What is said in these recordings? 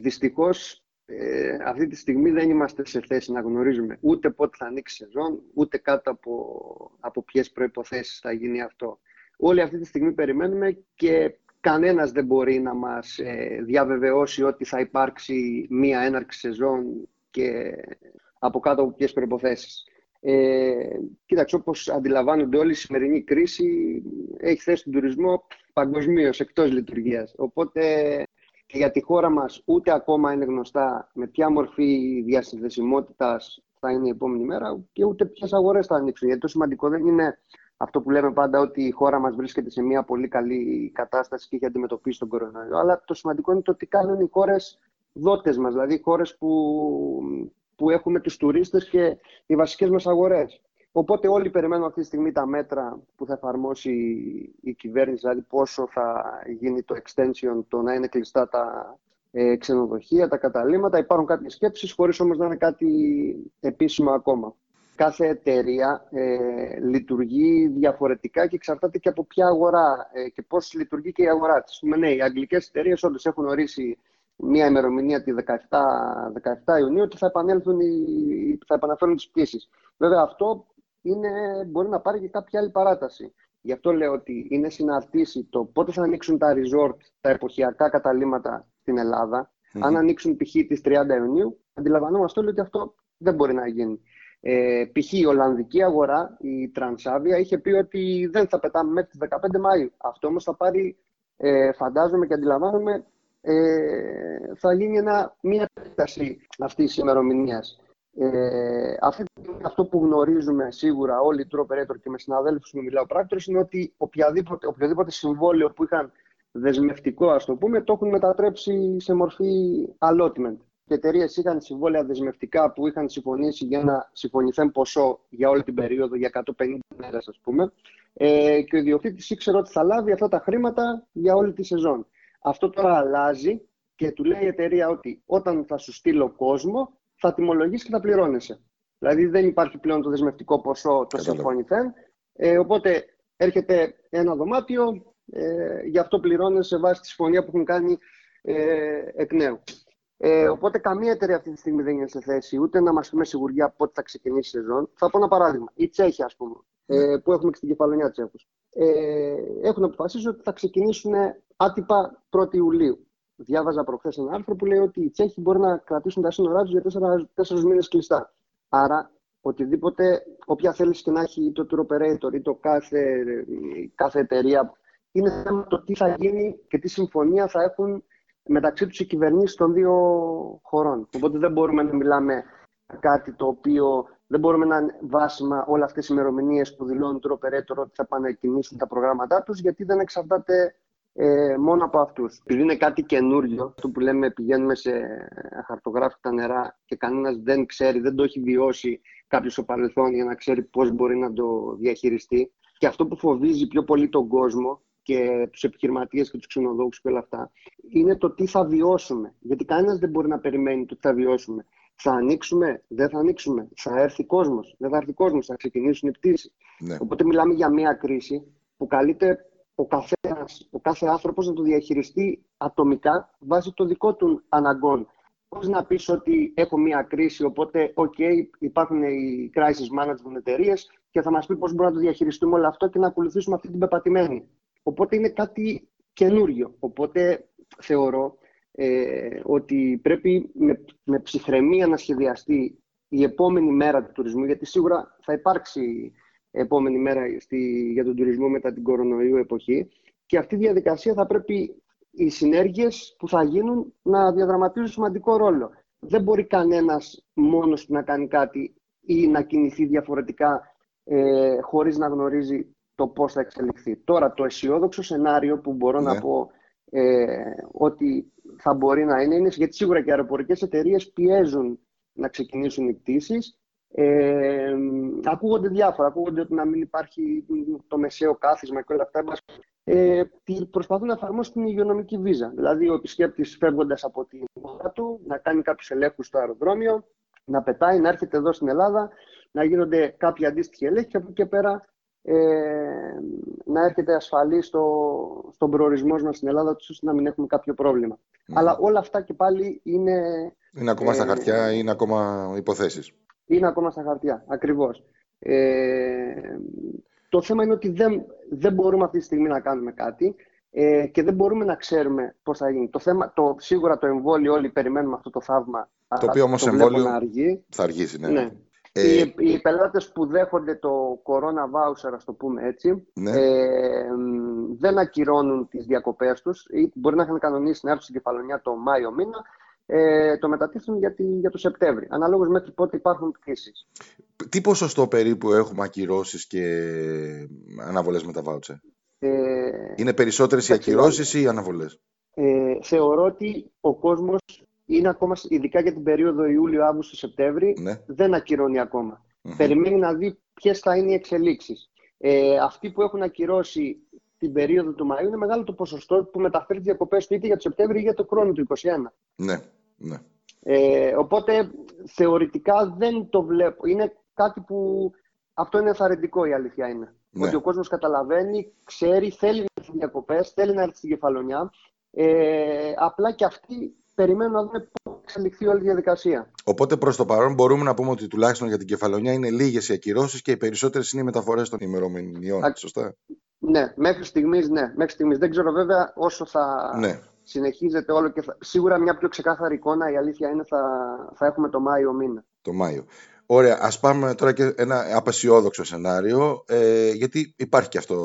Δυστυχώς ε, αυτή τη στιγμή δεν είμαστε σε θέση να γνωρίζουμε ούτε πότε θα ανοίξει η σεζόν, ούτε κάτω από, από ποιες προϋποθέσεις θα γίνει αυτό. Όλοι αυτή τη στιγμή περιμένουμε και κανένας δεν μπορεί να μας ε, διαβεβαιώσει ότι θα υπάρξει μία έναρξη σεζόν και από κάτω από ποιες προϋποθέσεις. Ε, κοίταξε, όπως αντιλαμβάνονται όλοι, η σημερινή κρίση έχει θέσει τον τουρισμό παγκοσμίως εκτός λειτουργίας. Οπότε και για τη χώρα μας ούτε ακόμα είναι γνωστά με ποια μορφή διασυνδεσιμότητας θα είναι η επόμενη μέρα και ούτε ποιες αγορές θα ανοίξουν. Γιατί το σημαντικό δεν είναι αυτό που λέμε πάντα ότι η χώρα μας βρίσκεται σε μια πολύ καλή κατάσταση και έχει αντιμετωπίσει τον κορονοϊό. Αλλά το σημαντικό είναι το τι κάνουν οι χώρες δότες μας, δηλαδή οι χώρες που, που έχουμε τους τουρίστες και οι βασικές μας αγορές. Οπότε όλοι περιμένουμε αυτή τη στιγμή τα μέτρα που θα εφαρμόσει η κυβέρνηση, δηλαδή πόσο θα γίνει το extension, το να είναι κλειστά τα ε, ξενοδοχεία, τα καταλήμματα. Υπάρχουν κάποιες σκέψεις, χωρίς όμως να είναι κάτι επίσημο ακόμα. Κάθε εταιρεία ε, λειτουργεί διαφορετικά και εξαρτάται και από ποια αγορά ε, και πώς λειτουργεί και η αγορά της. Ναι, οι αγγλικές εταιρείες όντως έχουν ορίσει μια ημερομηνία τη 17, 17 Ιουνίου ότι θα, επανέλθουν οι, θα επαναφέρουν τις πτήσεις. Βέβαια αυτό είναι, μπορεί να πάρει και κάποια άλλη παράταση. Γι' αυτό λέω ότι είναι συναρτήσει το πότε θα ανοίξουν τα resort, τα εποχιακά καταλήμματα στην Ελλάδα. Αν ανοίξουν π.χ. τις 30 Ιουνίου, αντιλαμβανόμαστε όλοι ότι αυτό δεν μπορεί να γίνει. Ε, π.χ. η Ολλανδική αγορά, η Transavia, είχε πει ότι δεν θα πετάμε μέχρι τις 15 Μαΐου. Αυτό όμως θα πάρει, ε, φαντάζομαι και αντιλαμβάνομαι, ε, θα γίνει ένα, μια επέκταση αυτής της ημερομηνίας. Ε, αυτή, αυτό που γνωρίζουμε σίγουρα όλοι οι τρόπερ και με συναδέλφους που μιλάω πράκτορες είναι ότι οποιαδήποτε, οποιοδήποτε συμβόλαιο που είχαν δεσμευτικό, ας το πούμε, το έχουν μετατρέψει σε μορφή allotment. Και εταιρείες είχαν συμβόλαια δεσμευτικά που είχαν συμφωνήσει για να συμφωνηθέν ποσό για όλη την περίοδο, για 150 μέρες ας πούμε. Ε, και ο ιδιοκτήτης ήξερε ότι θα λάβει αυτά τα χρήματα για όλη τη σεζόν. Αυτό τώρα αλλάζει και του λέει η εταιρεία ότι όταν θα σου στείλω κόσμο, θα τιμολογήσει και θα πληρώνεσαι. Δηλαδή δεν υπάρχει πλέον το δεσμευτικό ποσό, το συμφωνηθέν. Ε, οπότε έρχεται ένα δωμάτιο, ε, γι' αυτό πληρώνεσαι βάσει τη συμφωνία που έχουν κάνει ε, εκ νέου. Ε, οπότε καμία εταιρεία αυτή τη στιγμή δεν είναι σε θέση ούτε να μας πει με σιγουριά πότε θα ξεκινήσει η σεζόν. Θα πω ένα παράδειγμα. Οι Τσέχοι, ας πούμε, ε, που έχουμε και στην κεφαλονιά Τσέχου, ε, έχουν αποφασίσει ότι θα ξεκινήσουν άτυπα 1η Ιουλίου διάβαζα προχθές ένα άρθρο που λέει ότι οι Τσέχοι μπορεί να κρατήσουν τα σύνορά τους για τέσσερις μήνες κλειστά. Άρα, οτιδήποτε, όποια θέληση και να έχει το tour operator ή το κάθε, κάθε εταιρεία, είναι θέμα το τι θα γίνει και τι συμφωνία θα έχουν μεταξύ τους οι κυβερνήσεις των δύο χωρών. Οπότε δεν μπορούμε να μιλάμε κάτι το οποίο δεν μπορούμε να είναι βάσιμα όλα αυτές οι ημερομηνίες που δηλώνουν tour operator ότι θα πάνε να κινήσουν τα προγράμματά τους, γιατί δεν εξαρτάται ε, μόνο από αυτούς. Επειδή είναι κάτι καινούριο, αυτό που λέμε πηγαίνουμε σε χαρτογράφητα νερά και κανένας δεν ξέρει, δεν το έχει βιώσει κάποιος στο παρελθόν για να ξέρει πώς μπορεί να το διαχειριστεί. Και αυτό που φοβίζει πιο πολύ τον κόσμο και τους επιχειρηματίες και τους ξενοδόχους και όλα αυτά, είναι το τι θα βιώσουμε. Γιατί κανένας δεν μπορεί να περιμένει το τι θα βιώσουμε. Θα ανοίξουμε, δεν θα ανοίξουμε. Θα έρθει κόσμος, δεν θα έρθει κόσμος, θα ξεκινήσουν οι πτήσεις. Ναι. Οπότε μιλάμε για μια κρίση που καλείται ο, καθένας, ο κάθε άνθρωπος να το διαχειριστεί ατομικά βάσει των δικών του αναγκών. Πώς να πεις ότι έχω μία κρίση, οπότε okay, υπάρχουν οι crisis management εταιρείες και θα μας πει πώς μπορούμε να το διαχειριστούμε όλο αυτό και να ακολουθήσουμε αυτή την πεπατημένη. Οπότε είναι κάτι καινούριο. Οπότε θεωρώ ε, ότι πρέπει με, με ψυχραιμία να σχεδιαστεί η επόμενη μέρα του τουρισμού, γιατί σίγουρα θα υπάρξει επόμενη μέρα στη, για τον τουρισμό μετά την κορονοϊού εποχή. Και αυτή η διαδικασία θα πρέπει οι συνέργειες που θα γίνουν να διαδραματίζουν σημαντικό ρόλο. Δεν μπορεί κανένας μόνος του να κάνει κάτι ή να κινηθεί διαφορετικά ε, χωρίς να γνωρίζει το πώς θα εξελιχθεί. Τώρα το αισιόδοξο σενάριο που μπορώ να ναι. πω ε, ότι θα μπορεί να είναι, είναι γιατί σίγουρα και οι αεροπορικές εταιρείες πιέζουν να ξεκινήσουν οι πτήσεις ε, ακούγονται διάφορα. Ακούγονται ότι να μην υπάρχει το μεσαίο κάθισμα και όλα αυτά. Ε, προσπαθούν να εφαρμόσουν την υγειονομική βίζα. Δηλαδή, ο επισκέπτης φεύγοντας από την χώρα του να κάνει κάποιους ελέγχους στο αεροδρόμιο, να πετάει, να έρχεται εδώ στην Ελλάδα, να γίνονται κάποιοι αντίστοιχοι ελέγχοι και από εκεί και πέρα ε, να έρχεται ασφαλή στο, στον προορισμό μας στην Ελλάδα, ώστε να μην έχουμε κάποιο πρόβλημα. Αλλά όλα αυτά και πάλι είναι... Είναι ακόμα στα ε, χαρτιά, είναι ακόμα υποθέσεις. Είναι ακόμα στα χαρτιά, ακριβώς. Ε, το θέμα είναι ότι δεν, δεν μπορούμε αυτή τη στιγμή να κάνουμε κάτι ε, και δεν μπορούμε να ξέρουμε πώς θα γίνει. Το θέμα, το, σίγουρα το εμβόλιο, όλοι περιμένουμε αυτό το θαύμα. Το οποίο όμως εμβόλιο αργεί. θα αργήσει, ναι. ναι. Ε, οι, οι πελάτες που δέχονται το corona voucher, ας το πούμε έτσι, ναι. ε, δεν ακυρώνουν τις διακοπές τους ή μπορεί να είχαν κανονίσει να έρθουν στην Κεφαλονιά το Μάιο μήνα, ε, το μετατίθουν για, τη, για το Σεπτέμβρη, αναλόγως μέχρι πότε υπάρχουν πτήσεις. Τι ποσοστό περίπου έχουμε ακυρώσεις και αναβολές με τα voucher? Ε, Είναι περισσότερες οι ακυρώσεις ή οι αναβολές; Ε, θεωρώ ότι ο κόσμος είναι ακόμα, ειδικά για την περίοδο Ιούλιο, Αύγουστο, Σεπτέμβρη, ναι. δεν ακυρώνει Περιμένει να δει ποιες θα είναι οι εξελίξεις. Ε, αυτοί που έχουν ακυρώσει την περίοδο του Μαΐου είναι μεγάλο το ποσοστό που μεταφέρει τις διακοπές του είτε για το Σεπτέμβριο είτε για το χρόνο του 2021. Ναι, ναι. Ε, οπότε θεωρητικά δεν το βλέπω. Είναι κάτι που αυτό είναι ενθαρρυντικό η αλήθεια είναι. Ναι. Ότι ο κόσμος καταλαβαίνει, ξέρει, θέλει να έρθει διακοπές, θέλει να έρθει στην κεφαλονιά. Ε, απλά και αυτοί περιμένουν να δούμε πώς θα εξελιχθεί όλη η διαδικασία. Οπότε προς το παρόν μπορούμε να πούμε ότι τουλάχιστον για την κεφαλονιά είναι λίγες οι ακυρώσεις και οι περισσότερες είναι οι μεταφορές των ημερομηνιών. Α... Σωστά; Ναι, μέχρι στιγμής ναι. Μέχρι στιγμής. Δεν ξέρω βέβαια όσο θα ναι. Συνεχίζεται όλο και θα... σίγουρα μια πιο ξεκάθαρη εικόνα η αλήθεια είναι θα, θα έχουμε το Μάιο μήνα. Το Μάιο. Ωραία, ας πάμε τώρα και ένα απεσιόδοξο σενάριο, ε, γιατί υπάρχει και αυτό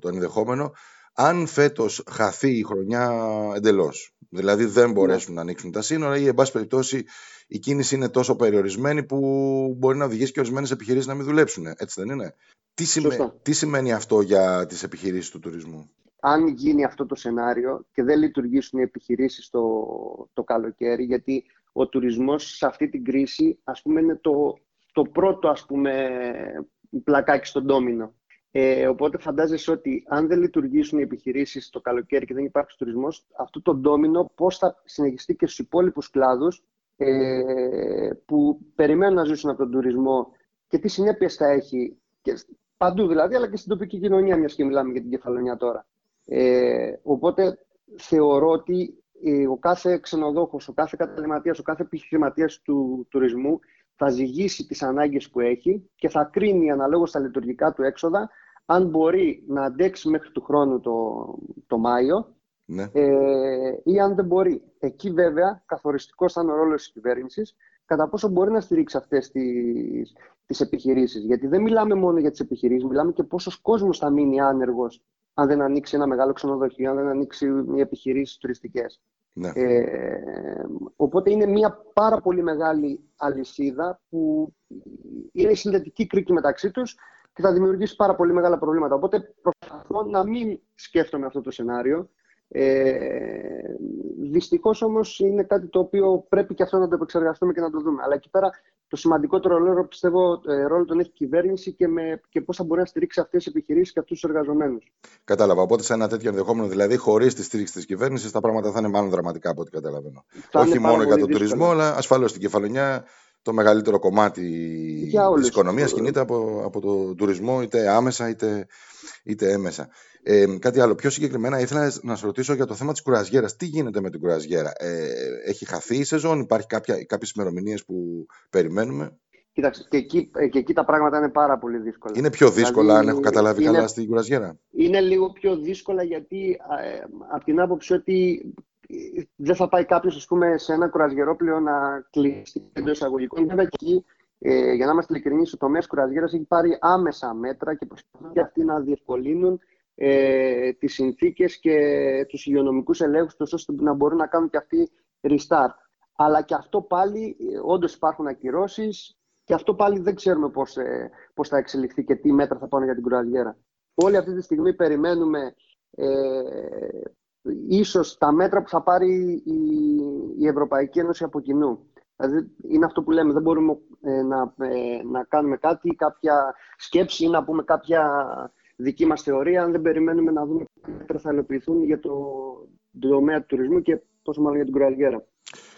το ενδεχόμενο. Αν φέτος χαθεί η χρονιά εντελώς, δηλαδή δεν ναι. μπορέσουν να ανοίξουν τα σύνορα ή εν πάση περιπτώσει η κίνηση είναι τόσο περιορισμένη που μπορεί να οδηγήσει και ορισμένες επιχειρήσεις να μην δουλέψουν. Έτσι δεν είναι; Τι, τι σημαίνει αυτό για τις επιχειρήσεις του τουρισμού; Αν γίνει αυτό το σενάριο και δεν λειτουργήσουν οι επιχειρήσεις το, το καλοκαίρι, γιατί ο τουρισμός σε αυτή την κρίση ας πούμε είναι το, το πρώτο ας πούμε πλακάκι στον ντόμινο. Ε, οπότε φαντάζεσαι ότι αν δεν λειτουργήσουν οι επιχειρήσεις το καλοκαίρι και δεν υπάρχει τουρισμός, αυτό το ντόμινο πώς θα συνεχιστεί και στους υπόλοιπους κλάδους ε, που περιμένουν να ζήσουν από τον τουρισμό και τι συνέπειες θα έχει και παντού δηλαδή, αλλά και στην τοπική κοινωνία, μιας και μιλάμε για την κεφαλονιά τώρα. Ε, οπότε θεωρώ ότι ε, ο κάθε ξενοδόχος, ο κάθε καταληματίας, ο κάθε επιχειρηματίας του τουρισμού θα ζυγίσει τις ανάγκες που έχει και θα κρίνει αναλόγως τα λειτουργικά του έξοδα αν μπορεί να αντέξει μέχρι του χρόνου το, το Μάιο ναι. ε, ή αν δεν μπορεί. Εκεί βέβαια καθοριστικός θα είναι ο ρόλος της κυβέρνησης κατά πόσο μπορεί να στηρίξει αυτές τις, τις επιχειρήσεις. Γιατί δεν μιλάμε μόνο για τις επιχειρήσεις, μιλάμε και πόσος κόσμος θα μείνει άνεργος αν δεν ανοίξει ένα μεγάλο ξενοδοχείο, αν δεν ανοίξει μια επιχειρήση τουριστικές. Ναι. Ε, οπότε είναι μια πάρα πολύ μεγάλη αλυσίδα που είναι συνδετική κρίκη μεταξύ τους και θα δημιουργήσει πάρα πολύ μεγάλα προβλήματα. Οπότε προσπαθώ να μην σκέφτομαι αυτό το σενάριο. Ε, Δυστυχώς όμως είναι κάτι το οποίο πρέπει και αυτό να το επεξεργαστούμε και να το δούμε. Αλλά εκεί πέρα το σημαντικότερο ρόλο πιστεύω ε, ρόλο τον έχει η κυβέρνηση και, με, και πώς θα μπορεί να στηρίξει αυτές τις επιχειρήσεις και αυτούς τους εργαζομένους. Κατάλαβα. Οπότε σε ένα τέτοιο ενδεχόμενο, δηλαδή χωρίς τη στήριξη της κυβέρνησης, τα πράγματα θα είναι μάλλον δραματικά από ό,τι καταλαβαίνω. Όχι μόνο για τον τουρισμό, αλλά ασφαλώς στην κεφαλονιά το μεγαλύτερο κομμάτι της οικονομίας κινείται από, από τον τουρισμό, είτε άμεσα είτε, είτε έμεσα. Ε, κάτι άλλο. Πιο συγκεκριμένα, ήθελα να σα ρωτήσω για το θέμα της κουραζιέρας. Τι γίνεται με την κουραζιέρα, ε, Έχει χαθεί η σεζόν, υπάρχει κάποιες ημερομηνίες που περιμένουμε; Κοίταξε, και εκεί, και εκεί τα πράγματα είναι πάρα πολύ δύσκολα. Είναι πιο δύσκολα, δηλαδή, αν έχω καταλάβει είναι, καλά, στην κουραζιέρα; Είναι λίγο πιο δύσκολα γιατί ε, από την άποψη ότι δεν θα πάει κάποιος σε ένα κουραζιερόπλαιο να κλείσει εντό εισαγωγικών. Βέβαια εκεί, ε, για να είμαστε ειλικρινείς, ο τομέας κουραζιέρας έχει πάρει άμεσα μέτρα και προσπαθούν και αυτοί να διευκολύνουν ε, τις συνθήκες και τους υγειονομικούς ελέγχους ώστε να μπορούν να κάνουν και αυτοί restart. Αλλά και αυτό πάλι, όντως υπάρχουν ακυρώσεις και αυτό πάλι δεν ξέρουμε πώς, ε, πώς θα εξελιχθεί και τι μέτρα θα πάνε για την κουραζιέρα. Όλη αυτή τη στιγμή περιμένουμε ε, ίσως τα μέτρα που θα πάρει η, η Ευρωπαϊκή Ένωση από κοινού. Δηλαδή είναι αυτό που λέμε, δεν μπορούμε ε, να, ε, να κάνουμε κάτι, κάποια σκέψη ή να πούμε κάποια δική μας θεωρία, αν δεν περιμένουμε να δούμε τι θα υλοποιηθούν για το, το τομέα του τουρισμού και πόσο μάλλον για την κουραγιέρα.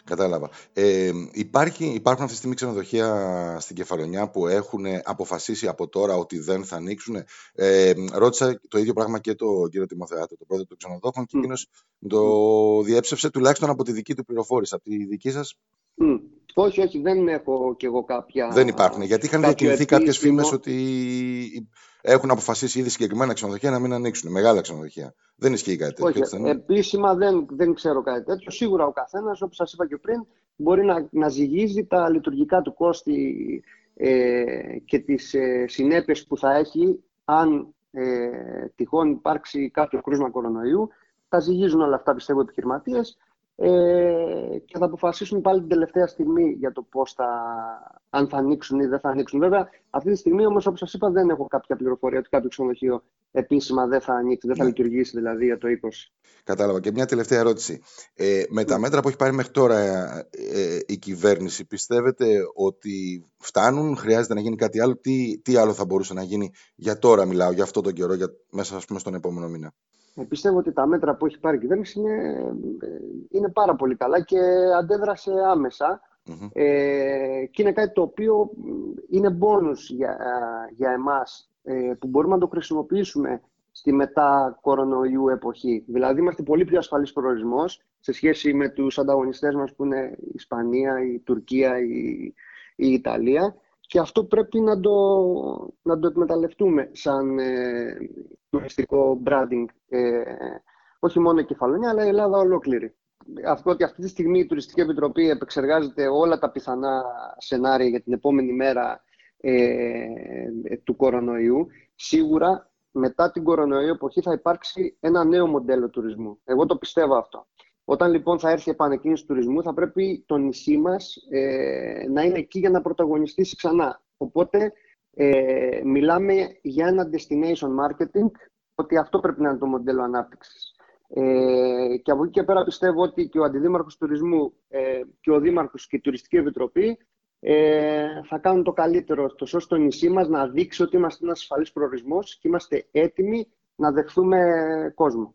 Κατάλαβα. Ε, υπάρχει, υπάρχουν αυτή τη στιγμή ξενοδοχεία στην Κεφαλονιά που έχουν αποφασίσει από τώρα ότι δεν θα ανοίξουν. Ε, ρώτησα το ίδιο πράγμα και τον κύριο Τιμοθεάτο, τον πρόεδρο των ξενοδόχων, και εκείνος το διέψευσε τουλάχιστον από τη δική του πληροφόρηση. Από τη δική σας; Mm. Όχι, όχι, δεν έχω κι εγώ κάποια. Δεν υπάρχουν. Γιατί είχαν διακινηθεί κάποιες φήμες ότι έχουν αποφασίσει ήδη συγκεκριμένα ξενοδοχεία να μην ανοίξουν. Μεγάλα ξενοδοχεία. Δεν ισχύει κάτι τέτοιο. Όχι, επίσημα δεν, δεν ξέρω κάτι τέτοιο. Σίγουρα ο καθένας, όπως σας είπα και πριν, μπορεί να, να ζυγίζει τα λειτουργικά του κόστη ε, και τις ε, συνέπειες που θα έχει αν ε, τυχόν υπάρξει κάποιο κρούσμα κορονοϊού. Τα ζυγίζουν όλα αυτά, πιστεύω, οι επιχειρηματίες ε, και θα αποφασίσουν πάλι την τελευταία στιγμή για το πώς θα, αν θα ανοίξουν ή δεν θα ανοίξουν. Βέβαια, αυτή τη στιγμή όμως, όπως σας είπα, δεν έχω κάποια πληροφορία ότι κάποιο ξενοδοχείο επίσημα δεν θα ανοίξει, δεν θα ναι. λειτουργήσει δηλαδή για το 20. Κατάλαβα. Και μια τελευταία ερώτηση. Ε, με τα ναι. μέτρα που έχει πάρει μέχρι τώρα ε, η κυβέρνηση, πιστεύετε ότι φτάνουν, χρειάζεται να γίνει κάτι άλλο, τι, τι άλλο θα μπορούσε να γίνει; Για τώρα μιλάω, για αυτό τον καιρό, για, μέσα ας πούμε στον επόμενο μήνα. Ε, πιστεύω ότι τα μέτρα που έχει πάρει η κυβέρνηση είναι, ε, είναι πάρα πολύ καλά και αντέδρασε Ε, και είναι κάτι το οποίο είναι μπόνους για, για εμάς ε, που μπορούμε να το χρησιμοποιήσουμε στη μετά κορονοϊού εποχή. Δηλαδή είμαστε πολύ πιο ασφαλής προορισμός σε σχέση με τους ανταγωνιστές μας που είναι η Ισπανία, η Τουρκία, η, η Ιταλία και αυτό πρέπει να το, να το εκμεταλλευτούμε σαν ε, τουριστικό branding, ε, όχι μόνο η Κεφαλονιά, αλλά η Ελλάδα ολόκληρη. Αυτό ότι αυτή τη στιγμή η Τουριστική Επιτροπή επεξεργάζεται όλα τα πιθανά σενάρια για την επόμενη μέρα ε, του κορονοϊού, σίγουρα μετά την κορονοϊού εποχή θα υπάρξει ένα νέο μοντέλο τουρισμού. Εγώ το πιστεύω αυτό. Όταν λοιπόν θα έρθει η επανεκκίνηση του τουρισμού, θα πρέπει το νησί μας ε, να είναι εκεί για να πρωταγωνιστήσει ξανά. Οπότε ε, μιλάμε για ένα destination marketing, ότι αυτό πρέπει να είναι το μοντέλο ανάπτυξης. Ε, και από εκεί και πέρα πιστεύω ότι και ο Αντιδήμαρχος Τουρισμού ε, και ο Δήμαρχος και η Τουριστική Επιτροπή ε, θα κάνουν το καλύτερο, τόσο στο νησί μας να δείξει ότι είμαστε ένας ασφαλής προορισμός και είμαστε έτοιμοι να δεχθούμε κόσμο.